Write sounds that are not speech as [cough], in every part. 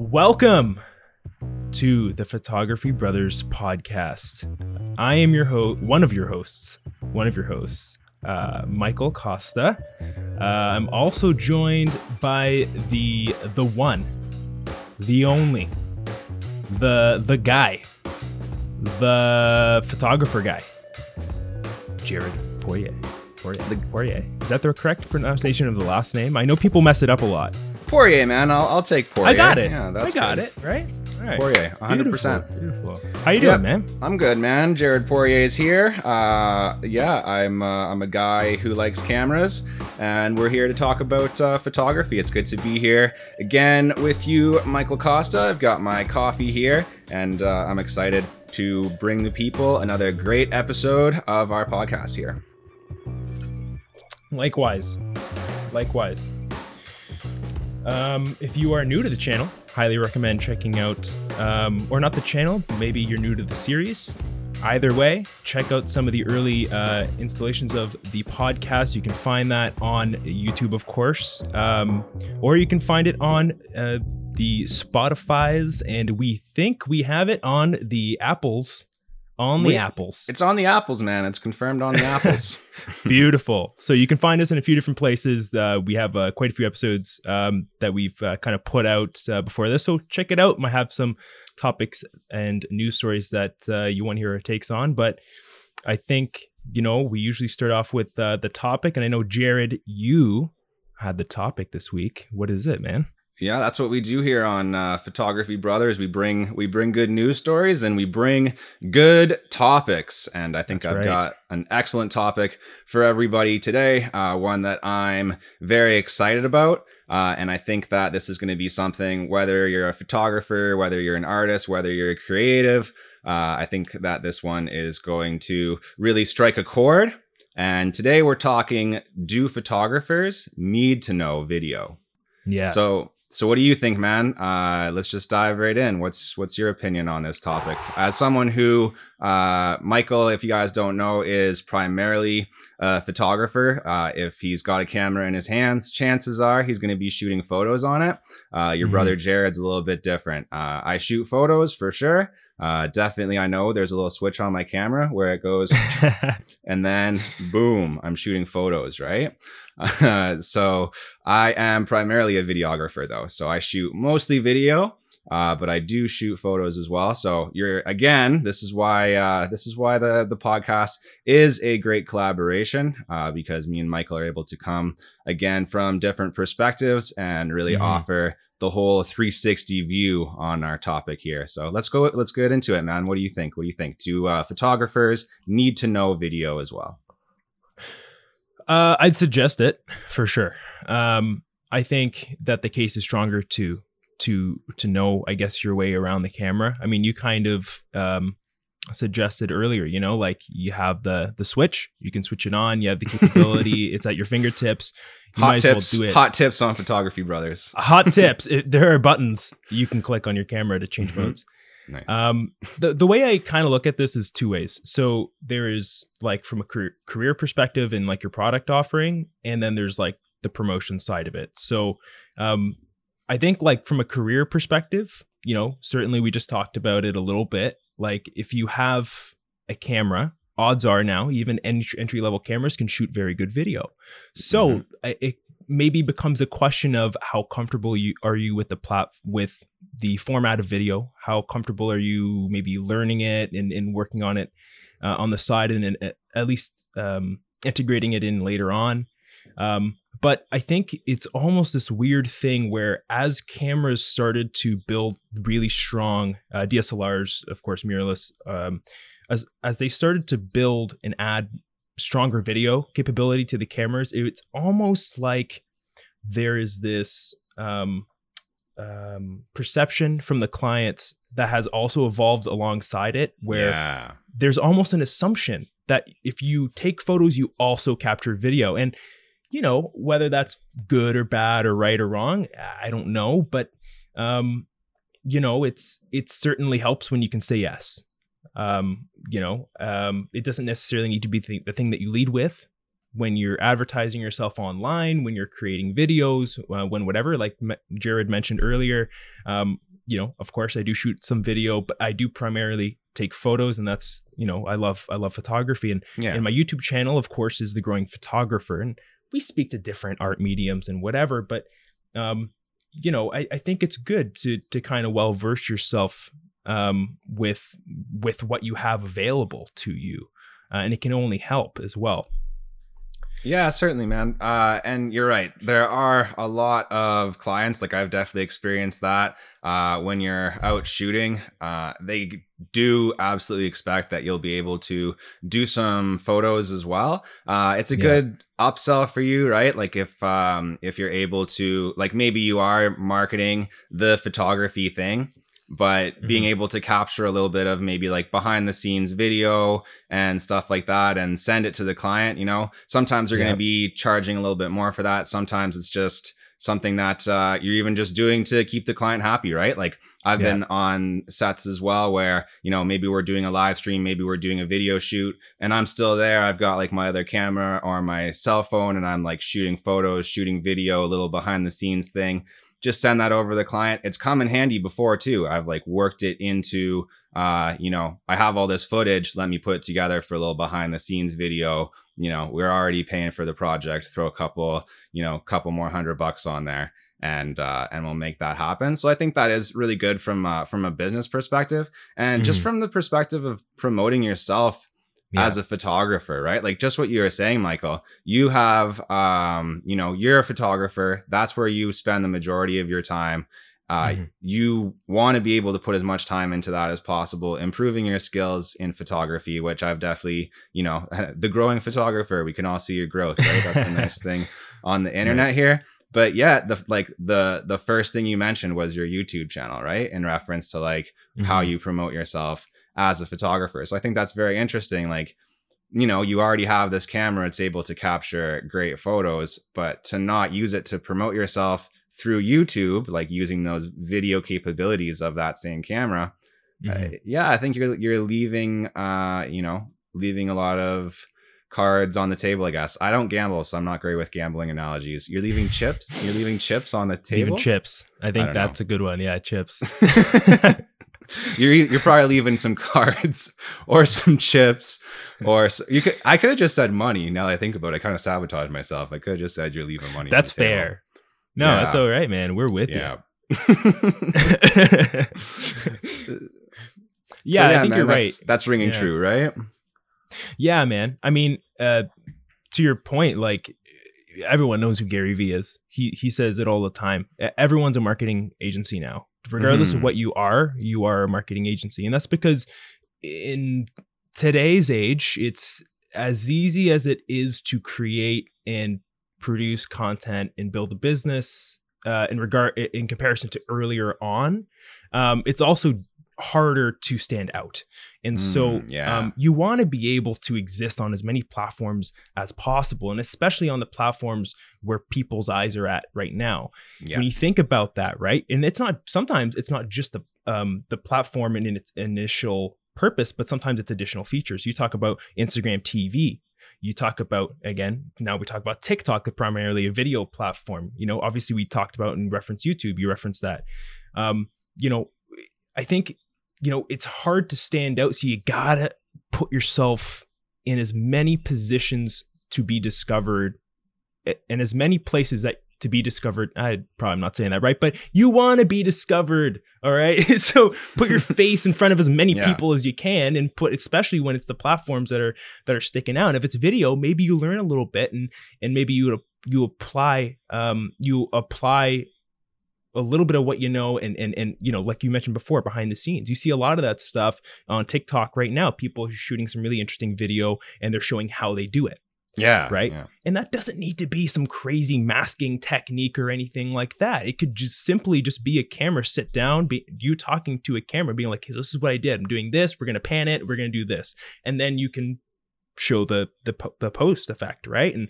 Welcome to the Photography Brothers podcast. I am your host, one of your hosts, one of your hosts, uh, Michael Costa. Uh, I'm also joined by the the one, the only, the the guy, the photographer guy, Jared Poirier. Poirier. Poirier. Is that the correct pronunciation of the last name? I know people mess it up a lot. Poirier, man. I'll, I'll take Poirier. I got it. Yeah, that's I got good. it. Right. Right. Poirier, 100%. Beautiful. Beautiful. How you Yep. doing, man? I'm good, man. Jared Poirier is here. Uh, yeah, I'm uh, I'm a guy who likes cameras, and we're here to talk about uh, photography. It's good to be here again with you, Michael Costa. I've got my coffee here, and uh, I'm excited to bring the people another great episode of our podcast here. Likewise. Likewise. Um, if you are new to the channel, highly recommend checking out, um, or not the channel, maybe you're new to the series. Either way, check out some of the early uh, installations of the podcast. You can find that on YouTube, of course, um, or you can find it on uh, the Spotify's, and we think we have it on the Apples. On the We- Apples. It's on the apples, man. It's confirmed on the apples. [laughs] [laughs] Beautiful. So you can find us in a few different places. Uh, we have uh, quite a few episodes um, that we've uh, kind of put out uh, before this. So check it out. Might have some topics and news stories that uh, you want to hear our takes on. But I think, you know, we usually start off with uh, the topic. And I know, Jared, you had the topic this week. What is it, man? Yeah, that's what we do here on uh, Photography Brothers. We bring we bring good news stories and we bring good topics. And I think That's I've right. got an excellent topic for everybody today. Uh, one that I'm very excited about. Uh, and I think that this is going to be something, whether you're a photographer, whether you're an artist, whether you're a creative, uh, I think that this one is going to really strike a chord. And today we're talking do photographers need to know video? Yeah. So, so what do you think, man? Uh, let's just dive right in. What's what's your opinion on this topic? As someone who, uh, Michael, if you guys don't know, is primarily a photographer. Uh, if he's got a camera in his hands, chances are he's going to be shooting photos on it. Uh, your Mhm. brother Jared's a little bit different. Uh, I shoot photos for sure. Uh, definitely, I know there's a little switch on my camera where it goes [laughs] and then boom, I'm shooting photos, right? Uh, [laughs] so I am primarily a videographer though, so I shoot mostly video, uh, but I do shoot photos as well. So you're again, this is why uh, this is why the the podcast is a great collaboration uh, because me and Michael are able to come again from different perspectives and really Mhm. offer the whole 360 view on our topic here. So let's go let's get into it, man. What do you think? What do you think? Do uh, photographers need to know video as well? Uh, I'd suggest it for sure. Um, I think that the case is stronger to to to know, I guess, your way around the camera. I mean, you kind of um, suggested earlier, you know, like you have the the switch, you can switch it on. You have the capability; [laughs] it's at your fingertips. You Hot tips, well hot tips on photography, brothers. Hot [laughs] tips. It, there are buttons you can click on your camera to change Mhm. modes. Nice. Um, the the way I kind of look at this is two ways. So there is like from a career career perspective and like your product offering, and then there's like the promotion side of it. So um, I think like from a career perspective, you know, certainly we just talked about it a little bit. Like if you have a camera, odds are now even entry level cameras can shoot very good video. So Mhm. It maybe becomes a question of how comfortable you are you with the plat with the format of video? How comfortable are you maybe learning it and, and working on it uh, on the side and, and at least um, integrating it in later on? Um, but i think it's almost this weird thing where as cameras started to build really strong uh, dslrs of course mirrorless um, as as they started to build and add stronger video capability to the cameras it's almost like there is this um, um, perception from the clients that has also evolved alongside it where yeah. there's almost an assumption that if you take photos you also capture video. And you know whether that's good or bad or right or wrong i don't know but um you know it's it certainly helps when you can say yes. Um you know um it doesn't necessarily need to be the, the thing that you lead with when you're advertising yourself online when you're creating videos uh, when whatever like M- jared mentioned earlier um you know, of course, I do shoot some video, but I do primarily take photos, and that's you know, I love I love photography, and Yeah. and my YouTube channel, of course, is the growing photographer, and we speak to different art mediums and whatever, but um, you know, I, I think it's good to to kind of well verse yourself um with with what you have available to you, uh, and it can only help as well. Yeah, certainly, man. Uh, and you're right. There are a lot of clients, like I've definitely experienced that. Uh, when you're out shooting, uh, they do absolutely expect that you'll be able to do some photos as well. Uh, it's a Yeah. good upsell for you, right? Like if um, if you're able to, like maybe you are marketing the photography thing, but being mm-hmm. able to capture a little bit of maybe like behind the scenes video and stuff like that and send it to the client you know? Sometimes you're going to be charging a little bit more for that. Sometimes it's just something that uh, you're even just doing to keep the client happy right like i've Yeah. been on sets as well where you know maybe we're doing a live stream maybe we're doing a video shoot and i'm still there i've got like my other camera or my cell phone and i'm like shooting photos shooting video a little behind the scenes thing just send that over to the client. It's come in handy before too. I've like worked it into uh, you know, I have all this footage, let me put it together for a little behind the scenes video. You know, we're already paying for the project, throw a couple, you know, couple more hundred bucks on there and uh and we'll make that happen. So I think that is really good from uh from a business perspective and just Mhm. from the perspective of promoting yourself Yeah. as a photographer, right? Like just what you were saying, Michael. You have, um, you know, you're a photographer. That's where you spend the majority of your time. Uh, Mhm. You want to be able to put as much time into that as possible, improving your skills in photography, which I've definitely, you know, [laughs] the growing photographer. We can all see your growth, right? That's the nice thing [laughs] on the internet here. But yeah, the like the the first thing you mentioned was your YouTube channel, right? In reference to like how Mhm. you promote yourself as a photographer. So I think that's very interesting. Like, you know, you already have this camera, it's able to capture great photos, but to not use it to promote yourself through YouTube, like using those video capabilities of that same camera, Mhm. uh, yeah, I think you're you're leaving, uh, you know, leaving a lot of cards on the table. I guess I don't gamble, so I'm not great with gambling analogies. You're leaving chips. [laughs] You're leaving chips on the table. Leaving chips. I think know. that's a good one. Yeah, chips. [laughs] [laughs] you're you're probably leaving some cards or some chips or s- you could I could have just said money. Now that I think about it, I kind of sabotaged myself. I could have just said you're leaving money. That's fair. No, Yeah. that's all right, man. We're with Yeah. [laughs] [laughs] you. So yeah, I think man, you're right. that's- That's ringing Yeah. true, right? Yeah, man. I mean, uh, to your point, like everyone knows who Gary Vee is. He he says it all the time. Everyone's a marketing agency now. Regardless Mhm. of what you are, you are a marketing agency, and that's because in today's age, it's as easy as it is to create and produce content and build a business. Uh, in regard, in comparison to earlier on, um, it's also harder to stand out. And so Mm, yeah. um, you want to be able to exist on as many platforms as possible, and especially on the platforms where people's eyes are at right now. Yeah. When you think about that, right? And it's not sometimes it's not just the um, the platform and in its initial purpose, but sometimes it's additional features. You talk about Instagram TV. You talk about again. Now we talk about TikTok, primarily a video platform. You know, obviously we talked about and reference YouTube. You referenced that. Um, you know, I think you know it's hard to stand out so you gotta put yourself in as many positions to be discovered and as many places that to be discovered. I probably am not saying that right but you want to be discovered all right? [laughs] So put your [laughs] face in front of as many Yeah. people as you can and put especially when it's the platforms that are that are sticking out. If it's video maybe you learn a little bit and and maybe you you apply um you apply a little bit of what you know and and and you know like you mentioned before behind the scenes. You see a lot of that stuff on tiktok right now. People are shooting some really interesting video and they're showing how they do it yeah. right? Yeah. and that doesn't need to be some crazy masking technique or anything like that it could just simply just be a camera sit down be you talking to a camera being like hey, this is what i did i'm doing this we're going to pan it we're going to do this and then you can show the the the post effect right and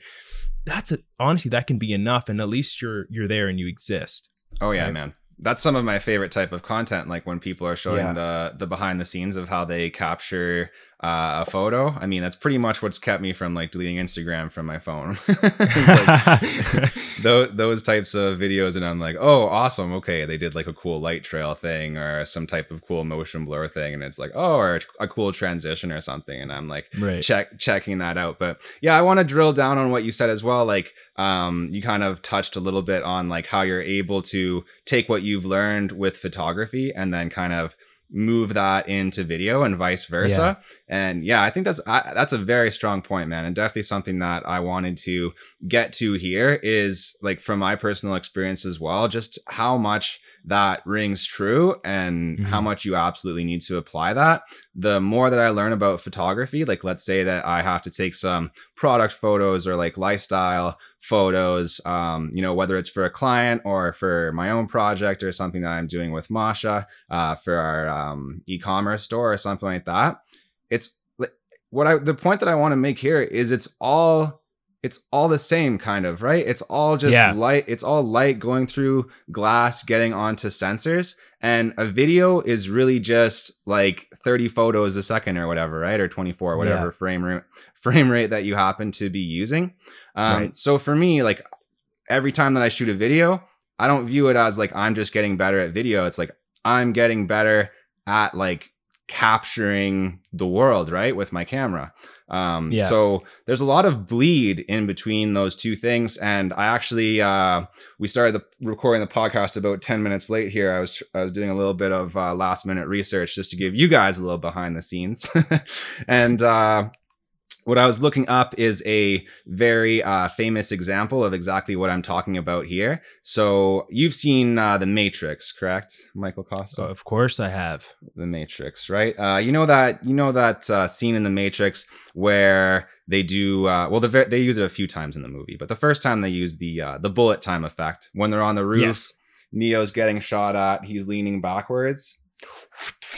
that's it honestly that can be enough and at least you're you're there and you exist Oh yeah, Right. man. That's some of my favorite type of content. Like when people are showing Yeah. the the behind the scenes of how they capture uh, a photo, I mean, that's pretty much what's kept me from like deleting Instagram from my phone. [laughs] like, those, those types of videos, and I'm like, oh, awesome. Okay, they did like a cool light trail thing or some type of cool motion blur thing, and it's like, oh, or a cool transition or something, and I'm like, right. check checking that out. But yeah, I want to drill down on what you said as well. Like, um, you kind of touched a little bit on like how you're able to take what you've learned with photography and then kind of move that into video and vice versa. Yeah. And yeah, I think that's I, that's a very strong point, man, and definitely something that I wanted to get to here is like from my personal experience as well, just how much that rings true and mm-hmm. how much you absolutely need to apply that. The more that I learn about photography, like let's say that I have to take some product photos or like lifestyle photos, um, you know, whether it's for a client or for my own project or something that I'm doing with Masha uh, for our um, e-commerce store or something like that. It's what I the point that I want to make here is it's all it's all the same kind of right it's all just yeah. light it's all light going through glass getting onto sensors and a video is really just like 30 photos a second or whatever right or 24 whatever yeah. frame rate frame rate that you happen to be using um, right. so for me like every time that i shoot a video i don't view it as like i'm just getting better at video it's like i'm getting better at like capturing the world right with my camera um, yeah. So there's a lot of bleed in between those two things. And I actually, uh, we started the, recording the podcast about 10 minutes late here. I was, I was doing a little bit of uh, last minute research just to give you guys a little behind the scenes. [laughs] and uh, what I was looking up is a very uh, famous example of exactly what I'm talking about here. So you've seen uh, The Matrix, correct, Michael Costa? Oh, of course, I have. The Matrix, right? Uh, you know that you know that uh, scene in The Matrix where they do uh, well. The, they use it a few times in the movie, but the first time they use the uh, the bullet time effect when they're on the roof. Yes. Neo's getting shot at. He's leaning backwards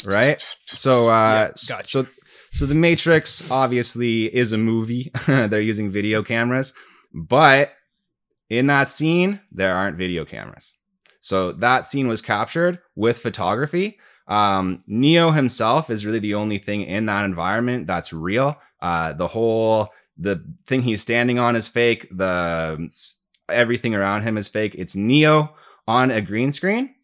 right? So, uh, yeah, gotcha. so so the Matrix obviously is a movie. [laughs] They're using video cameras, but in that scene there aren't video cameras. So that scene was captured with photography. Um, Neo himself is really the only thing in that environment that's real. Uh, the whole the thing he's standing on is fake. The everything around him is fake. It's Neo on a green screen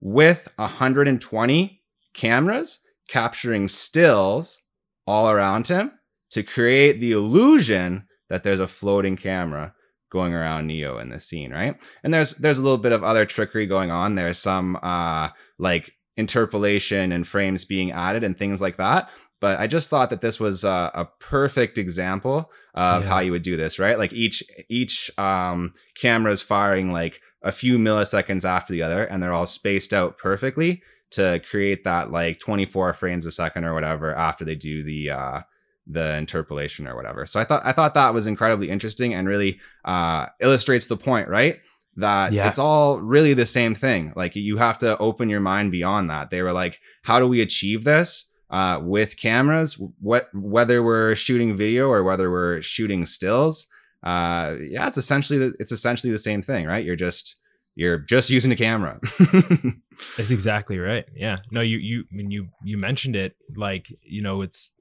with 120 cameras capturing stills all around him to create the illusion that there's a floating camera going around Neo in this scene, right? And there's there's a little bit of other trickery going on. There's some uh like interpolation and frames being added and things like that. But I just thought that this was a, a perfect example of yeah. how you would do this, right? Like each each um, camera is firing like a few milliseconds after the other, and they're all spaced out perfectly to create that like 24 frames a second or whatever after they do the uh the interpolation or whatever. So I thought I thought that was incredibly interesting and really uh illustrates the point, right? That yeah. it's all really the same thing. Like you have to open your mind beyond that. They were like, how do we achieve this? Uh, with cameras, what whether we're shooting video or whether we're shooting stills, uh, yeah, it's essentially the, it's essentially the same thing, right? You're just you're just using a camera. [laughs] That's exactly right. Yeah. No, you you I mean you you mentioned it like, you know, it's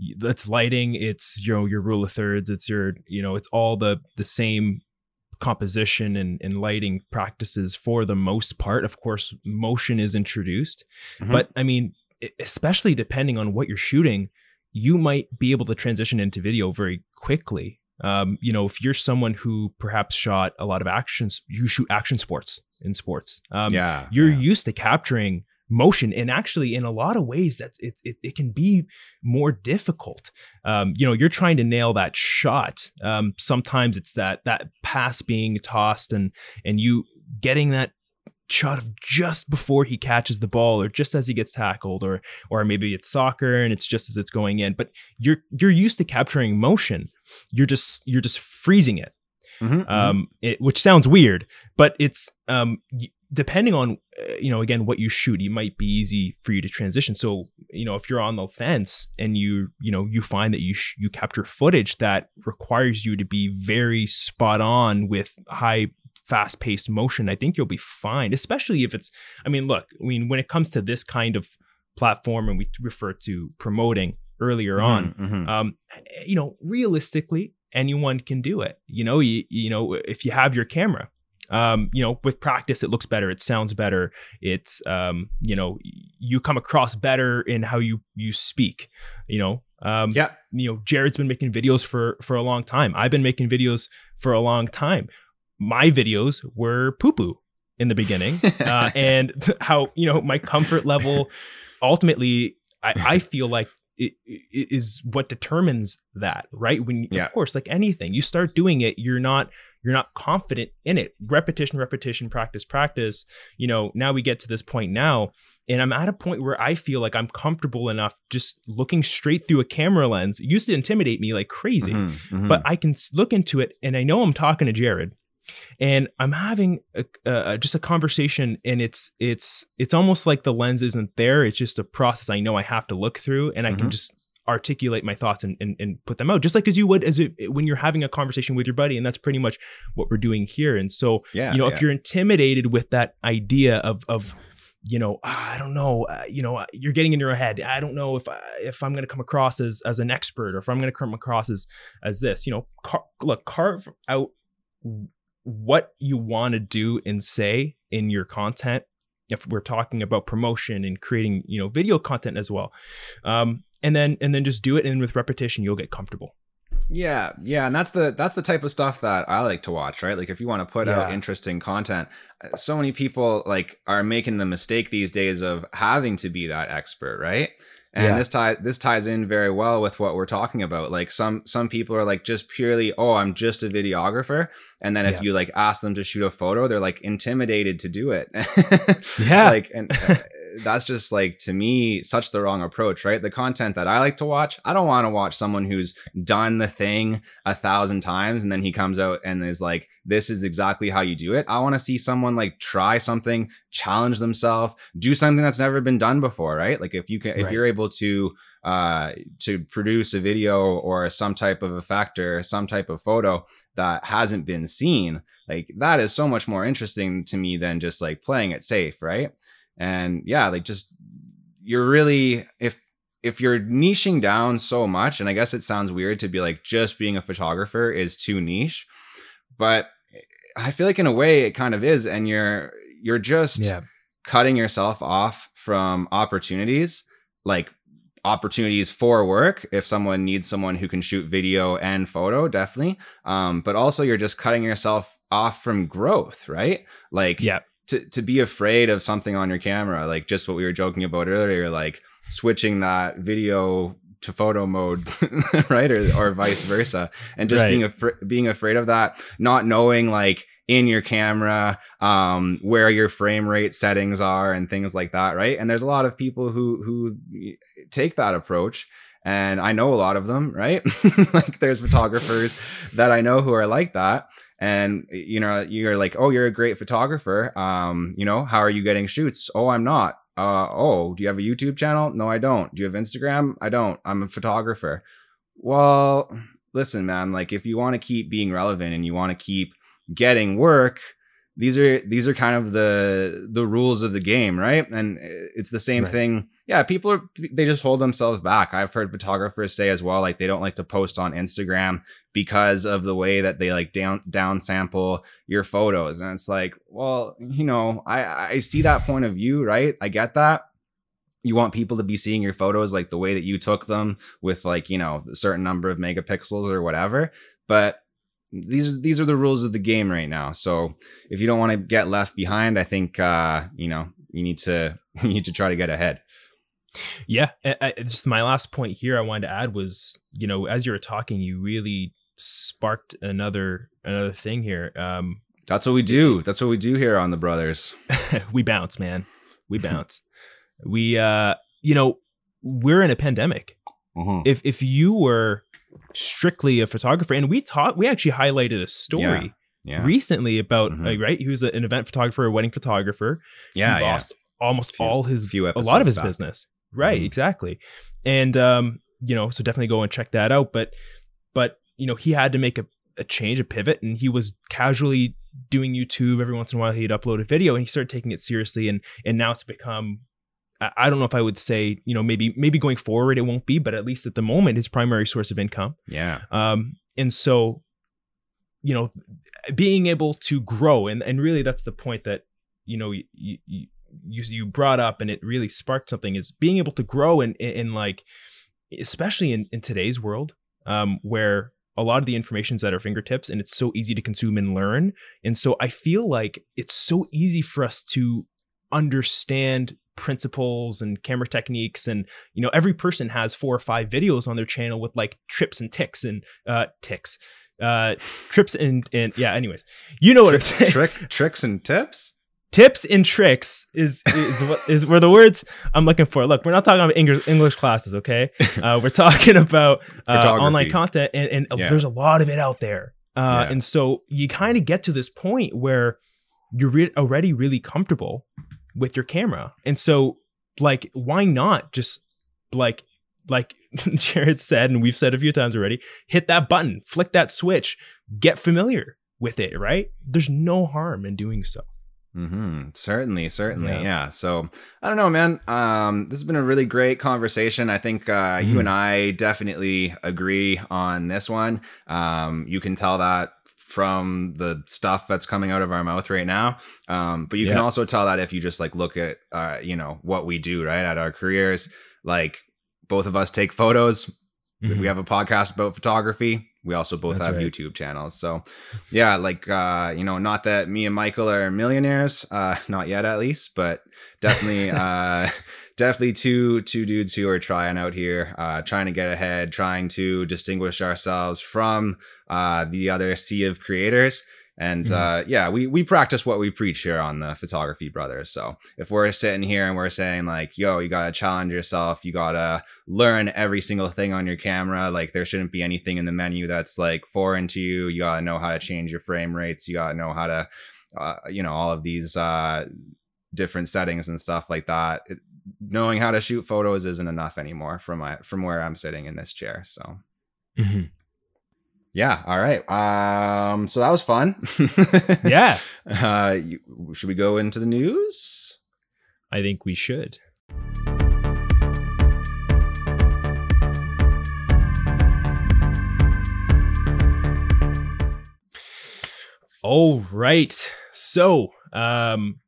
it's lighting, it's you know, your rule of thirds, it's your, you know, it's all the the same composition and, and lighting practices for the most part. Of course, motion is introduced. Mm-hmm. But I mean, especially depending on what you're shooting, you might be able to transition into video very quickly um, you know, if you're someone who perhaps shot a lot of actions, you shoot action sports in sports. Um, yeah, you're yeah. used to capturing motion, and actually, in a lot of ways, that it, it, it can be more difficult. Um, you know, you're trying to nail that shot. Um, sometimes it's that that pass being tossed, and and you getting that shot of just before he catches the ball or just as he gets tackled or or maybe it's soccer and it's just as it's going in but you're you're used to capturing motion you're just you're just freezing it mm-hmm, mm-hmm. um mm-hmm. it, which sounds weird but it's um depending on uh, you know again what you shoot it might be easy for you to transition so you know if you're on the fence and you you know you find that you sh- you capture footage that requires you to be very spot on with high fast paced motion, I think you'll be fine, especially if it's, I mean, look, I mean, when it comes to this kind of platform and we refer to promoting, earlier on. Mhm, mhm. Um, you know, realistically, anyone can do it. You know, you, you know, if you have your camera, um, you know, with practice, it looks better, it sounds better, it's, um, you know, you come across better in how you you speak. You know, um, yeah. you know, Jared's been making videos for for a long time. I've been making videos for a long time. My videos were poo poo in the beginning, [laughs] uh, and how you know my comfort level ultimately I, I feel like it, it is what determines that right when Yeah. of course like anything you start doing it you're not you're not confident in it repetition repetition practice practice you know now we get to this point now and i'm at a point where i feel like i'm comfortable enough just looking straight through a camera lens it used to intimidate me like crazy Mhm, mhm. but I can look into it and I know I'm talking to Jared and I'm having a, uh, just a conversation and it's it's it's almost like the lens isn't there it's just a process I know I have to look through and I can Mhm. just articulate my thoughts and, and, and put them out just like as you would as it, when you're having a conversation with your buddy and that's pretty much what we're doing here and so yeah, you know yeah. if you're intimidated with that idea of of you know "Ah, i don't know uh, you know uh, you're getting in your head i don't know if I, if i'm going to come across as as an expert or if i'm going to come across as as this you know car- look carve out what you want to do and say in your content if we're talking about promotion and creating you know video content as well um and then and then just do it and with repetition you'll get comfortable Yeah, yeah, and that's the that's the type of stuff that I like to watch, right? Like if you want to put out interesting content, uh, so many people like are making the mistake these days of having to be that expert, right? And Yeah. this tie this ties in very well with what we're talking about. Like some some people are like just purely, oh, I'm just a videographer, and then if Yeah. you like ask them to shoot a photo, they're like intimidated to do it. [laughs] Yeah. like and. uh, that's just like to me such the wrong approach right? The content that i like to watch i don't want to watch someone who's done the thing a thousand times and then he comes out and is like this is exactly how you do it. I want to see someone like try something challenge themselves do something that's never been done before right? Like if you can if Right. you're able to uh to produce a video or some type of effect or some type of photo that hasn't been seen like that is so much more interesting to me than just like playing it safe right and yeah like just you're really if if you're niching down so much and i guess it sounds weird to be like just being a photographer is too niche but i feel like in a way it kind of is and you're you're just cutting yourself off from opportunities like opportunities for work if someone needs someone who can shoot video and photo definitely um but also you're just cutting yourself off from growth right? Like yeah to, to be afraid of something on your camera like just what we were joking about earlier like switching that video to photo mode [laughs] right or, or vice versa and just Right. being afraid being afraid of that not knowing like in your camera um where your frame rate settings are and things like that right and there's a lot of people who who take that approach and i know a lot of them right [laughs] like there's photographers that i know who are like that and you know you're like oh you're a great photographer um you know how are you getting shoots? Oh i'm not. Uh oh do you have a youtube channel? No i don't. Do you have instagram? I don't. I'm a photographer. Well listen man like if you want to keep being relevant and you want to keep getting work these are these are kind of the the rules of the game right? And it's the same Right. thing. Yeah people are they just hold themselves back. I've heard photographers say as well like they don't like to post on instagram because of the way that they like down down sample your photos. And it's like well you know i i see that point of view right? I get that. You want people to be seeing your photos like the way that you took them with like you know a certain number of megapixels or whatever. But these these are the rules of the game right now so if you don't want to get left behind i think uh you know you need to [laughs] you need to try to get ahead Yeah, I, I, just my last point here I wanted to add was, you know, as you were talking, you really sparked another another thing here. Um, that's what we do that's what we do here on the brothers [laughs] we bounce, man. We bounce. we, uh, you know, we're in a pandemic. Mhm. [laughs] If if you were strictly a photographer, and we taught, we actually highlighted a story yeah recently about, Mhm. like, right? He was an event photographer, a wedding photographer. yeah he yeah lost almost Few- all his few a lot of his back. business right Mhm. exactly and um you know so definitely go and check that out but but you know he had to make a, a change a pivot and he was casually doing youtube every once in a while he'd upload a video and he started taking it seriously and and now it's become I don't know if I would say, you know, maybe maybe going forward it won't be, but at least at the moment, his primary source of income. Yeah. Um, and so, you know, being able to grow, and and really that's the point that you know you you you, brought up, and it really sparked something is being able to grow in in, in like, especially in in today's world, um, where a lot of the information's at our fingertips and it's so easy to consume and learn. And so I feel like it's so easy for us to understand principles and camera techniques and you know every person has four or five videos on their channel with like trips and ticks and uh ticks uh trips and and yeah anyways you know what i'm saying Trick, tricks and tips. tips and tricks is is what is were the words i'm looking for look we're not talking about english english classes okay [laughs] uh we're talking about uh, online content and, and Yeah. there's a lot of it out there uh Yeah. and so you kind of get to this point where you're re- already really comfortable with your camera and so like why not just like like [laughs] jared said and we've said a few times already hit that button flick that switch get familiar with it right there's no harm in doing so Mm-hmm. Certainly, certainly, Yeah. yeah. So I don't know, man. Um, this has been a really great conversation. I think uh, you Mhm. and I definitely agree on this one. Um, you can tell that from the stuff that's coming out of our mouth right now. Um, but you can also tell that if you just like look at uh, you know, what we do, right? At our careers. Like both of us take photos. Mhm. We have a podcast about photography. We also both That's have right. YouTube channels. So, yeah, like uh, you know, not that me and Michael are millionaires, uh, [laughs] not yet at least, but definitely, [laughs] uh, definitely two two dudes who are trying out here, uh, trying to get ahead, trying to distinguish ourselves from uh, the other sea of creators. And Mhm. uh, yeah, we we practice what we preach here on the Photography Brothers. So if we're sitting here and we're saying like, "Yo, you gotta challenge yourself. You gotta learn every single thing on your camera. Like there shouldn't be anything in the menu that's like foreign to you. You gotta know how to change your frame rates. You gotta know how to, uh, you know, all of these uh, different settings and stuff like that. It, knowing how to shoot photos isn't enough anymore from my from where I'm sitting in this chair. So Mhm. yeah, all right. Um, so that was fun. [laughs] yeah Uh, you, should we go into the news? I think we should. All right. So, um,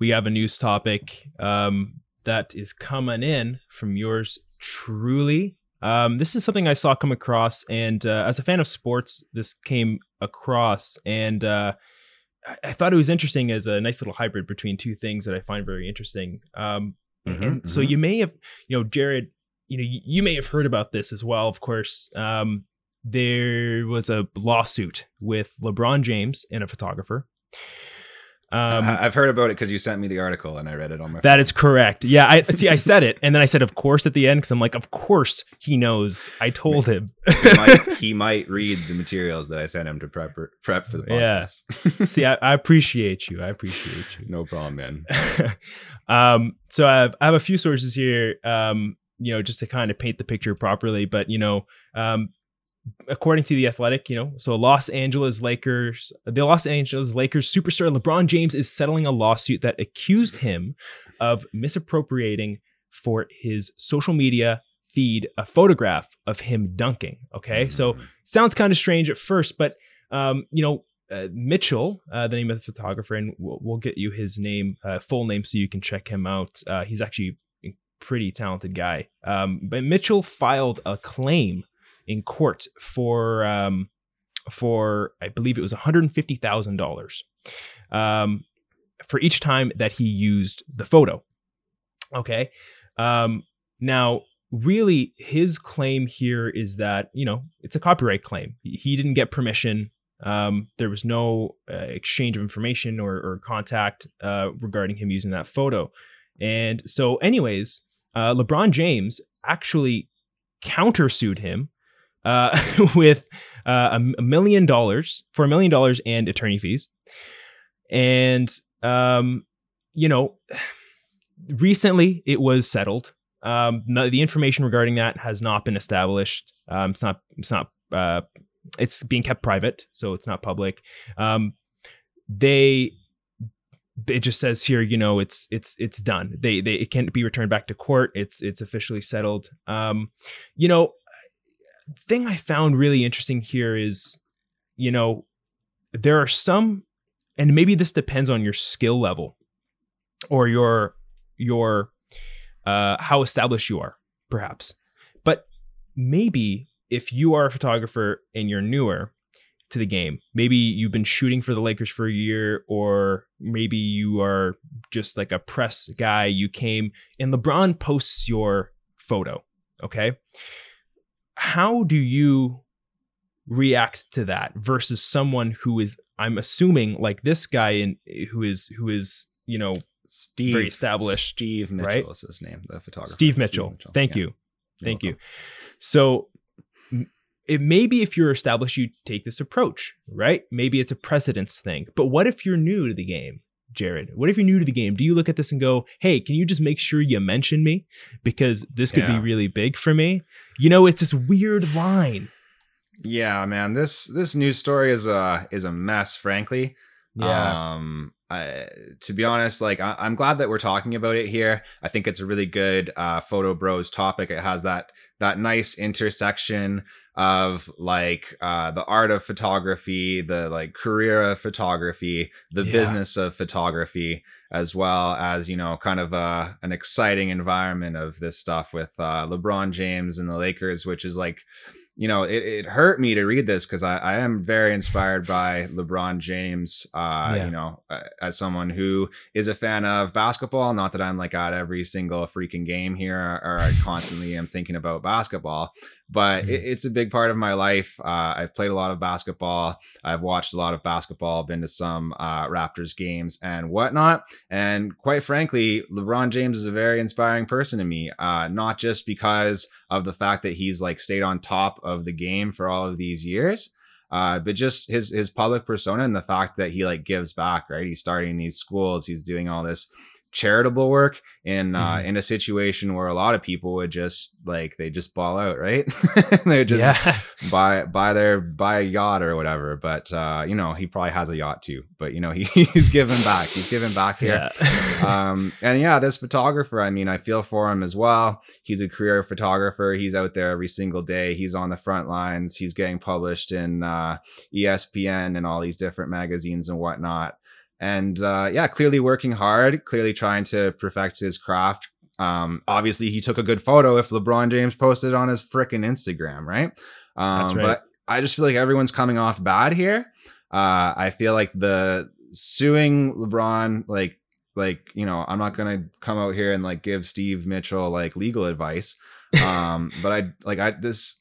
we have a news topic um, that is coming in from yours truly. Um, this is something I saw come across, and uh, as a fan of sports, this came across, and uh, I, I thought it was interesting as a nice little hybrid between two things that I find very interesting. Um, Mhm, and so mhm. you may have, you know, Jared, you know, you, you may have heard about this as well. Of course, um, there was a lawsuit with LeBron James and a photographer. Um, I've heard about it because you sent me the article and I read it on my. that is correct. Yeah, I see. I said it, and then I said, "Of course," at the end because I'm like, "Of course he knows." I told him. he, [laughs] might, he might read the materials that I sent him to prep prep for the Yeah. podcast. [laughs] see, I, I appreciate you. I appreciate you. no problem, man. [laughs] um, so I have I have a few sources here. Um, you know, just to kind of paint the picture properly. But you know, um, according to the Athletic, you know, so Los Angeles Lakers, the Los Angeles Lakers superstar LeBron James is settling a lawsuit that accused him of misappropriating for his social media feed a photograph of him dunking. Okay, so Mhm. sounds kind of strange at first, but um, you know, uh, Mitchell, uh, the name of the photographer, and we'll, we'll get you his name, uh, full name, so you can check him out. Uh, he's actually a pretty talented guy. Um, but Mitchell filed a claim in court for um, for I believe it was one hundred and fifty thousand dollars um, for each time that he used the photo. Okay, um, now really his claim here is that you know it's a copyright claim. He didn't get permission. Um, there was no uh, exchange of information or, or contact uh, regarding him using that photo. And so anyways uh, lebron james actually countersued him uh, [laughs] with uh, a, million dollars for a million dollars and attorney fees and um, you know [sighs] recently it was settled um, no, the information regarding that has not been established. Um, it's not. It's not. Uh, it's being kept private, so it's not public. Um, they it just says here, you know, it's it's it's done. They they it can't be returned back to court. It's it's officially settled. Um, you know, thing I found really interesting here is, you know, there are some, and maybe this depends on your skill level, or your your uh, how established you are, perhaps. But maybe if you are a photographer and you're newer to the game. Maybe you've been shooting for the Lakers for a year, or maybe you are just like a press guy. You came and LeBron posts your photo. Okay. How do you react to that versus someone who is, I'm assuming, like this guy in who is who is, you know, Steve, very established. Steve Mitchell right? is his name, the photographer. Steve Mitchell. Thank Yeah. you. Thank You're you. So it maybe if you're established, you take this approach, right? Maybe it's a precedence thing. But what if you're new to the game, Jared? What if you're new to the game? Do you look at this and go, hey, can you just make sure you mention me? Because this could Yeah. be really big for me. You know, it's this weird line. Yeah, man. This this news story is a is a mess, frankly. Yeah. Um, I, to be honest, like I, I'm glad that we're talking about it here. I think it's a really good uh, photo bros topic. It has that that nice intersection of like uh, the art of photography, the like career of photography, the Yeah. business of photography, as well as you know, kind of uh, an exciting environment of this stuff with uh, LeBron James and the Lakers, which is like you know, it, it hurt me to read this because I, I am very inspired by LeBron James. Uh, Yeah. You know, uh, as someone who is a fan of basketball. Not that I'm like at every single freaking game here, or I constantly am thinking about basketball, but it, it's a big part of my life. Uh, I've played a lot of basketball. I've watched a lot of basketball. Been to some uh, Raptors games and whatnot. And quite frankly, LeBron James is a very inspiring person to me. Uh, not just because of the fact that he's like stayed on top of the game for all of these years. Uh, but just his his public persona and the fact that he like gives back, right? He's starting these schools, he's doing all this charitable work in uh, Mhm. in a situation where a lot of people would just like they just ball out, right? [laughs] they just yeah. [laughs] buy buy their buy a yacht or whatever. But uh, you know, he probably has a yacht too. But you know, [laughs] he, he's giving back. He's giving back here yeah. um, and yeah, this photographer, I mean, I feel for him as well. He's a career photographer. He's out there every single day. He's on the front lines. He's getting published in uh, ESPN and all these different magazines and whatnot. And uh, yeah, clearly working hard, clearly trying to perfect his craft. Um, obviously, he took a good photo if LeBron James posted it on his frickin' Instagram, right? Um, That's right. But I just feel like everyone's coming off bad here. Uh, I feel like the suing LeBron, like, like you know, I'm not gonna come out here and like give Steve Mitchell like legal advice. Um, [laughs] but I like I this.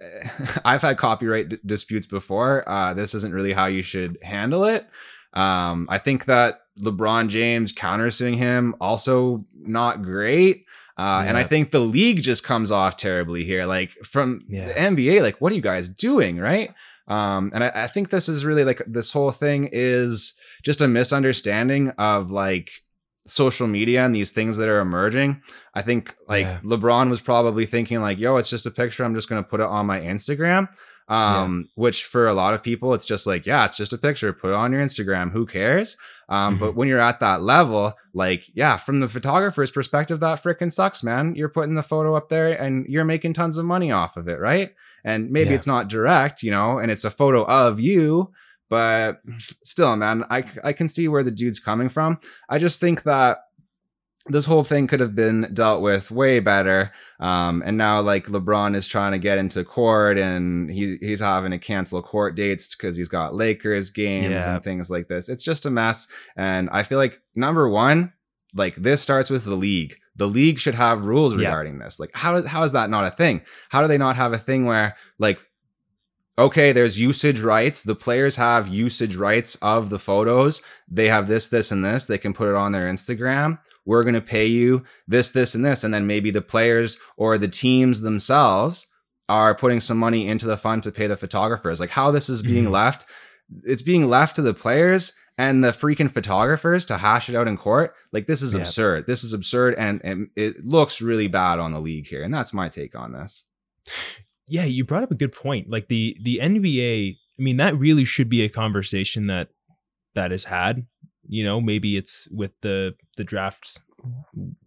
[laughs] I've had copyright d- disputes before. Uh, this isn't really how you should handle it. Um, I think that LeBron James countersuing him also not great. Uh, and I think the league just comes off terribly here. Like from Yeah. the NBA, like what are you guys doing, right? Um, and I, I think this is really like this whole thing is just a misunderstanding of like social media and these things that are emerging. I think like Yeah. LeBron was probably thinking like, "Yo, it's just a picture. I'm just gonna put it on my Instagram." Um, which for a lot of people, it's just like, yeah, it's just a picture. Put it on your Instagram. Who cares? Um, but when you're at that level, like, yeah, from the photographer's perspective, that freaking sucks, man. You're putting the photo up there and you're making tons of money off of it, right? And maybe Yeah. it's not direct, you know, and it's a photo of you, but still, man, I, I can see where the dude's coming from. I just think that this whole thing could have been dealt with way better. Um, and now like LeBron is trying to get into court and he he's having to cancel court dates because he's got Lakers games Yeah. and things like this. It's just a mess. And I feel like number one, like this starts with the league. The league should have rules Yeah. regarding this. Like how how is that not a thing? How do they not have a thing where like okay, there's usage rights. The players have usage rights of the photos. They have this, this, and this. They can put it on their Instagram. We're going to pay you this, this, and this. And then maybe the players or the teams themselves are putting some money into the fund to pay the photographers. Like how this is being Mhm. left, it's being left to the players and the freaking photographers to hash it out in court. Like this is Yeah. absurd. This is absurd. And, and it looks really bad on the league here. And that's my take on this. yeah, you brought up a good point. Like the the NBA, I mean, that really should be a conversation that that is had you know maybe it's with the the drafts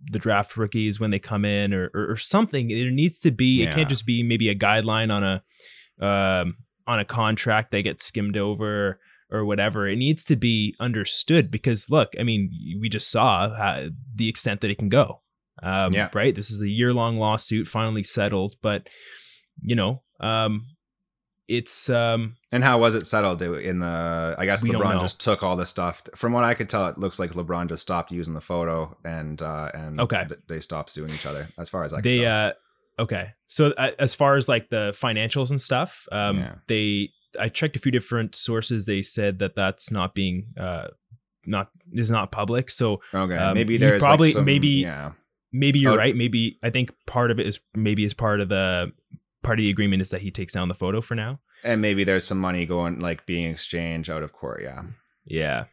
the draft rookies when they come in or or, or something. There needs to be it can't just be maybe a guideline on a um on a contract that gets skimmed over or whatever. It needs to be understood because look i mean we just saw how, the extent that it can go. Um Yeah. right? This is a year long lawsuit finally settled but you know um it's um And how was it settled in the? I guess LeBron just took all the stuff. From what I could tell, it looks like LeBron just stopped using the photo, and uh, and Okay. th- they stopped suing each other. As far as I could they tell. uh okay so uh, as far as like the financials and stuff um Yeah. they i checked a few different sources they said that that's not being uh not is not public so okay, um, maybe he there's like, probably- some- maybe- yeah, maybe you're Oh. right maybe i think part of it is maybe is part of the part of the agreement is that he takes down the photo for now and maybe there's some money going like being exchanged out of court. Yeah, Yeah.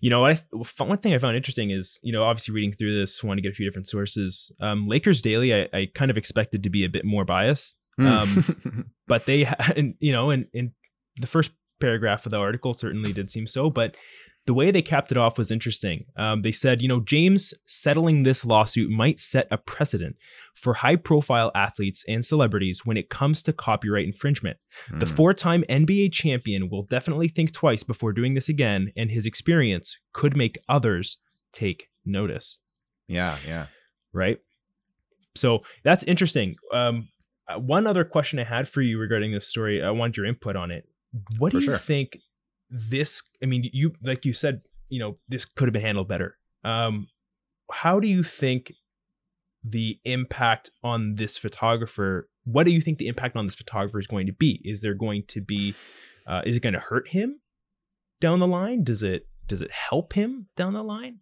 You know, what I one thing I found interesting is, you know, obviously reading through this, want to get a few different sources. Um, Lakers Daily, I, I kind of expected to be a bit more biased, Um, [laughs] but they, [laughs] and, you know, and in the first paragraph of the article certainly did seem so, but the way they capped it off was interesting. Um, they said, you know, James settling this lawsuit might set a precedent for high profile athletes and celebrities when it comes to copyright infringement. The Mm. four time NBA champion will definitely think twice before doing this again, and his experience could make others take notice, yeah, yeah. right? So that's interesting. Um, uh, one other question I had for you regarding this story, I want your input on it. What do you sure. think this, I mean, you, like you said, you know, this could have been handled better. Um, how do you think the impact on this photographer what do you think the impact on this photographer is going to be is there going to be uh, is it going to hurt him down the line does it does it help him down the line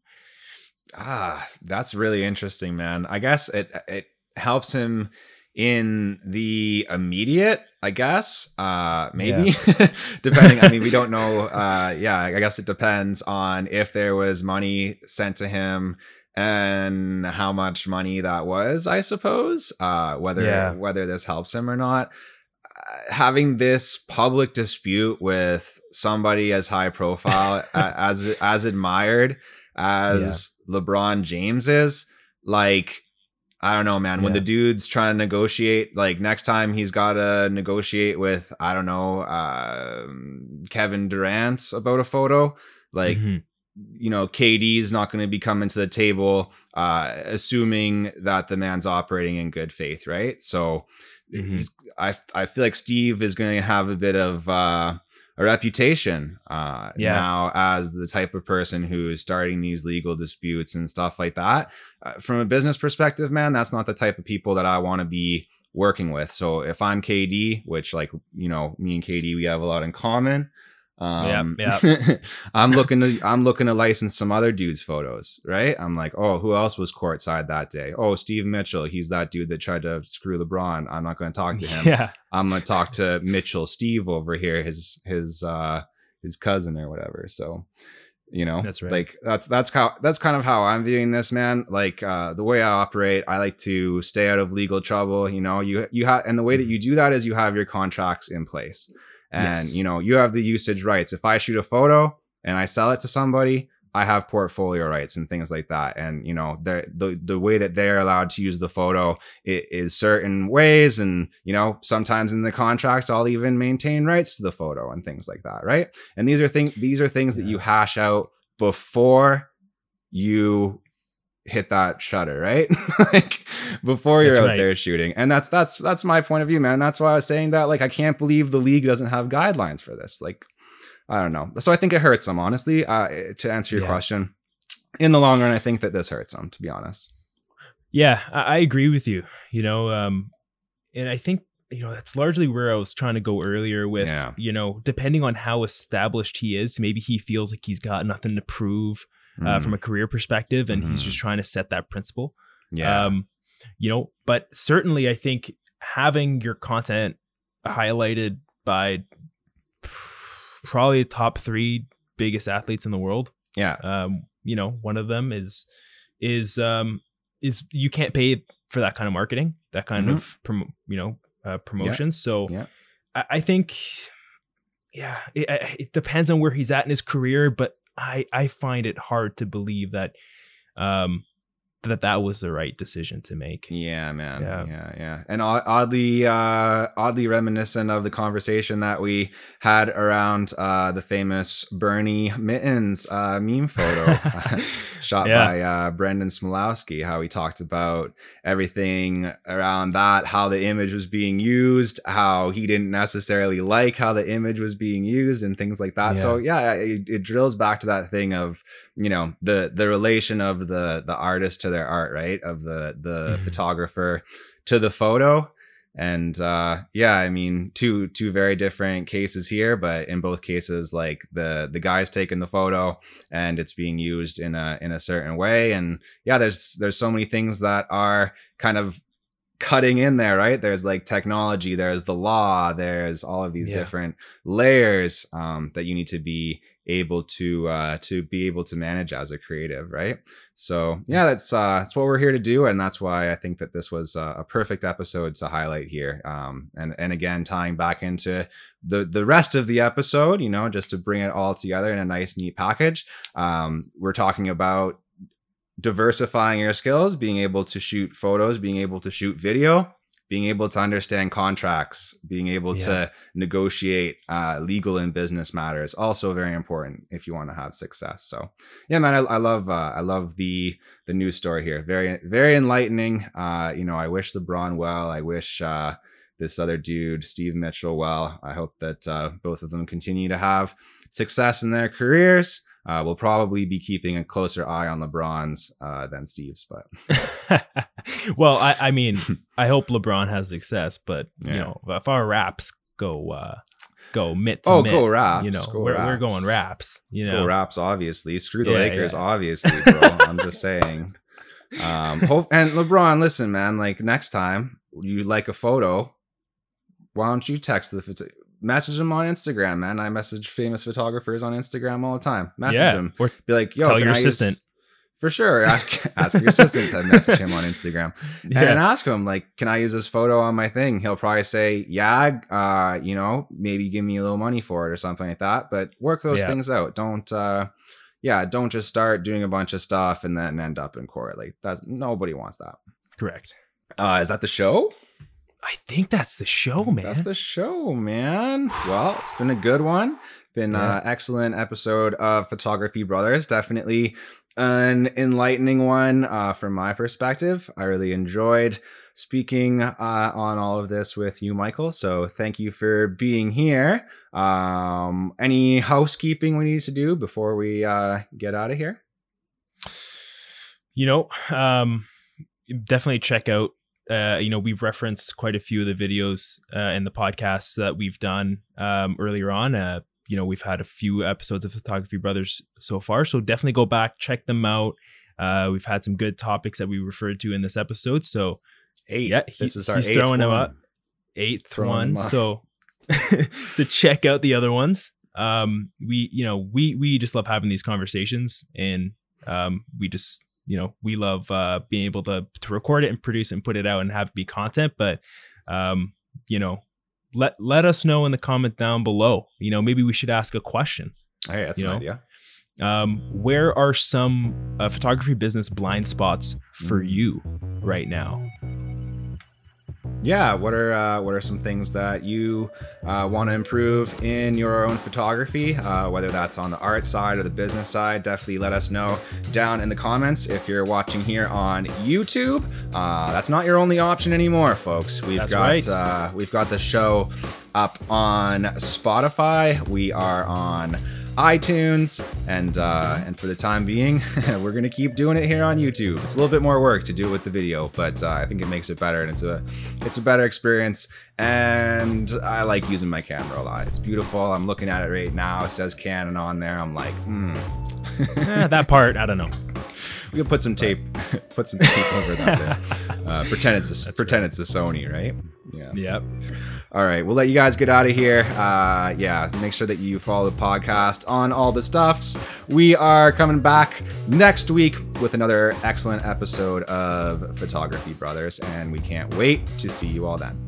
Ah, that's really interesting, man. I guess it it helps him in the immediate, I guess. Uh maybe. [laughs] Depending, I mean, we don't know [laughs] uh yeah, I guess it depends on if there was money sent to him and how much money that was, I suppose. Uh whether Yeah. whether this helps him or not. Uh, having this public dispute with somebody as high profile [laughs] as as admired as LeBron James is. Like, I don't know, man. When the dude's trying to negotiate, like next time he's got to negotiate with, I don't know, um Kevin Durant about a photo, like, Mhm. you know, KD's not going to be coming to the table, uh, assuming that the man's operating in good faith, right? So, Mhm. he's, I I feel like Steve is going to have a bit of uh, a reputation uh, Yeah. now as the type of person who is starting these legal disputes and stuff like that. Uh, from a business perspective, man, that's not the type of people that I want to be working with. So if I'm KD, which like you know, me and KD, we have a lot in common. Um, Yeah, [laughs] I'm looking to I'm looking to license some other dudes' photos, right? I'm like, oh, who else was courtside that day? Oh, Steve Mitchell. He's that dude that tried to screw LeBron. I'm not going to talk to him. yeah I'm gonna talk to Mitchell Steve over here, his his uh his cousin or whatever. So you know That's right. like that's that's how that's kind of how i'm viewing this man like uh the way i operate i like to stay out of legal trouble you know you you have and the way that you do that is you have your contracts in place and Yes. you know you have the usage rights. If i shoot a photo and i sell it to somebody i have portfolio rights and things like that. And you know the the, the way that they're allowed to use the photo is certain ways. And you know sometimes in the contracts i'll even maintain rights to the photo and things like that right? And these are things these are things that you hash out before you hit that shutter right [laughs] like before you're That's out right. there shooting and that's that's that's my point of view man that's why i was saying that like i can't believe the league doesn't have guidelines for this like i don't know so i think it hurts them honestly uh to answer your Yeah. question in the long run i think that this hurts them to be honest Yeah, I, I agree with you. You know, um, and I think you know that's largely where I was trying to go earlier. With Yeah. you know, depending on how established he is, maybe he feels like he's got nothing to prove uh, Mm, from a career perspective, and he's Mhm. just trying to set that principle. yeah Um, you know, but certainly, I think having your content highlighted by probably top three biggest athletes in the world yeah um you know one of them is is um is you can't pay for that kind of marketing that kind Mhm. of prom- you know uh, promotion so Yeah. I, I think yeah it, it depends on where he's at in his career but I I find it hard to believe that um that that was the right decision to make. Yeah, man. Yeah. Yeah, yeah. And oddly, uh, oddly reminiscent of the conversation that we had around uh, the famous Bernie Mittens uh, meme photo [laughs] shot Yeah. by uh, Brendan Smialowski. How he talked about everything around that, how the image was being used, how he didn't necessarily like how the image was being used, and things like that. So yeah, it, it drills back to that thing of you know the the relation of the the artist to their art right of the the Mhm. photographer to the photo and uh yeah i mean two two very different cases here but in both cases like the the guy's taking the photo and it's being used in a in a certain way and yeah there's there's so many things that are kind of cutting in there right there's like technology there's the law there's all of these Yeah. different layers um that you need to be able to uh to be able to manage as a creative right? So yeah. that's uh that's what we're here to do and that's why i think that this was uh, a perfect episode to highlight here. Um and and again tying back into the the rest of the episode you know just to bring it all together in a nice neat package um we're talking about diversifying your skills being able to shoot photos being able to shoot video being able to understand contracts being able Yeah. to negotiate uh, legal and business matters also very important if you want to have success. So yeah man i, I love uh, i love the the news story here. Very very enlightening. Uh you know i wish lebron well. I wish uh this other dude steve mitchell well. I hope that uh, both of them continue to have success in their careers uh, we'll probably be keeping a closer eye on lebron's uh, than steve's but [laughs] well, I, I mean, [laughs] I hope LeBron has success, but you know, if our raps go uh go mitt to oh mitt, go raps you know, go we're, we're going raps, you know. Go Raps, obviously. Screw the Yeah, Lakers, yeah. obviously, [laughs] bro. I'm just saying. Um, hope and LeBron, listen, man. Like next time you like a photo, why don't you text the message them on Instagram, man? I message famous photographers on Instagram all the time. Message yeah, them, or be like, "Yo, tell your I use-" assistant. for sure. [laughs] Ask, ask your assistant to message him on Instagram [laughs] and ask him like can i use this photo on my thing he'll probably say yeah uh you know maybe give me a little money for it or something like that but work those Yeah. things out don't uh yeah don't just start doing a bunch of stuff and then end up in court like that's nobody wants that correct. uh is that the show I think that's the show, man. that's the show man [sighs] well it's been a good one been Yeah. uh excellent episode of photography brothers definitely an enlightening one uh, from my perspective. I really enjoyed speaking uh, on all of this with you, Michael. So thank you for being here. Um, any housekeeping we need to do before we uh, get out of here? you know um definitely check out uh you know we've referenced quite a few of the videos uh in the podcasts that we've done um earlier on. Uh you know we've had a few episodes of photography brothers so far so definitely go back check them out. Uh we've had some good topics that we referred to in this episode so Eight. yeah he- this is our he's eighth throwing them up. Eighth Throwing one so [laughs] to check out the other ones um we you know we we just love having these conversations and um we just you know we love uh being able to to record it and produce and put it out and have it be content but um you know let let us know in the comment down below you know maybe we should ask a question Hey, that's you an know, idea. um where are some uh, photography business blind spots for Mm. you right now yeah what are uh, what are some things that you uh, want to improve in your own photography? Uh, whether that's on the art side or the business side definitely let us know down in the comments if you're watching here on youtube. Uh, that's not your only option anymore folks. We've That's got right. uh, we've got the show up on spotify. We are on iTunes, and uh, and for the time being, [laughs] we're gonna keep doing it here on YouTube. It's a little bit more work to do it with the video, but uh, I think it makes it better, and it's a it's a better experience. And I like using my camera a lot. It's beautiful. I'm looking at it right now. It says Canon on there. I'm like, hmm. Eh, that part i don't know [laughs] we could put some tape, [laughs] put some tape over that. [laughs] Uh, pretend it's a, That's pretend it's a Sony, right? Yeah. yep All right, we'll let you guys get out of here. Uh, yeah, make sure that you follow the podcast on all the stuffs. We are coming back next week with another excellent episode of Photography Brothers, and we can't wait to see you all then.